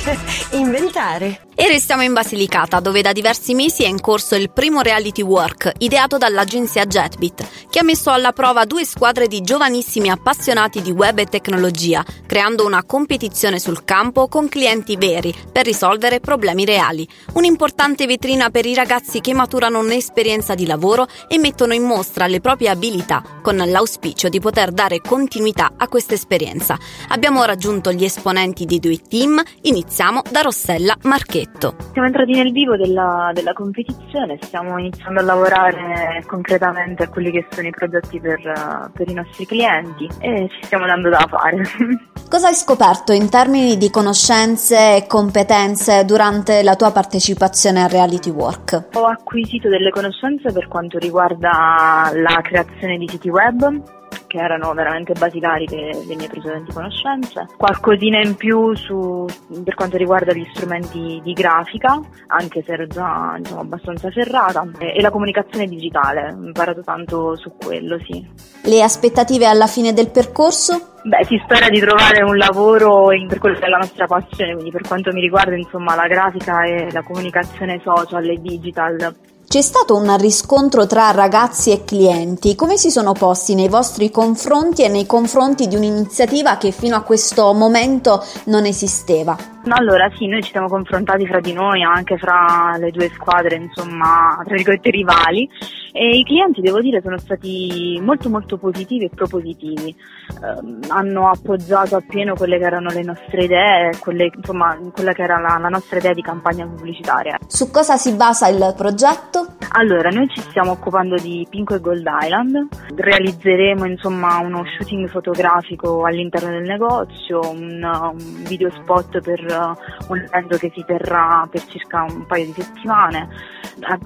inventare. E restiamo in Basilicata, dove da diversi mesi è in corso il primo reality work, ideato dall'agenzia Jetbit, che ha messo alla prova due squadre di giovanissimi appassionati di web e tecnologia, creando una competizione sul campo con clienti veri per risolvere problemi reali. Un'importante vetrina per i ragazzi che maturano un'esperienza di lavoro e mettono in mostra le proprie abilità, con l'auspicio di poter dare continuità a questa esperienza. Abbiamo raggiunto gli esponenti di due team, iniziamo da Rossella Marchetti progetto. Siamo entrati nel vivo della, della, competizione, stiamo iniziando a lavorare concretamente a quelli che sono i progetti per, per i nostri clienti e ci stiamo dando da fare. Cosa hai scoperto in termini di conoscenze e competenze durante la tua partecipazione al reality work? Ho acquisito delle conoscenze per quanto riguarda la creazione di siti web, che erano veramente basilari le, le mie precedenti conoscenze, qualcosina in più su, per quanto riguarda gli strumenti di grafica, anche se ero già diciamo, abbastanza ferrata, e, e la comunicazione digitale, ho imparato tanto su quello, sì. Le aspettative alla fine del percorso? Beh, si spera di trovare un lavoro in, per quello che è la nostra passione, quindi per quanto mi riguarda, insomma, la grafica e la comunicazione social e digital c'è stato un riscontro tra ragazzi e clienti. Come si sono posti nei vostri confronti e nei confronti di un'iniziativa che fino a questo momento non esisteva? Allora sì, noi ci siamo confrontati fra di noi, anche fra le due squadre, insomma, tra virgolette rivali e i clienti, devo dire, sono stati molto molto positivi e propositivi. Eh, hanno appoggiato appieno quelle che erano le nostre idee, quelle, insomma, quella che era la, la nostra idea di campagna pubblicitaria. Su cosa si basa il progetto? Allora, noi ci stiamo occupando di Pinco e Gold Island, realizzeremo insomma uno shooting fotografico all'interno del negozio, un, un video spot per uh, un evento che si terrà per circa un paio di settimane,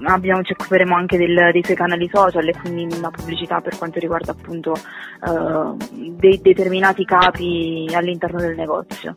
Abbiamo, ci occuperemo anche del, dei suoi canali social e quindi una pubblicità per quanto riguarda appunto uh, dei determinati capi all'interno del negozio.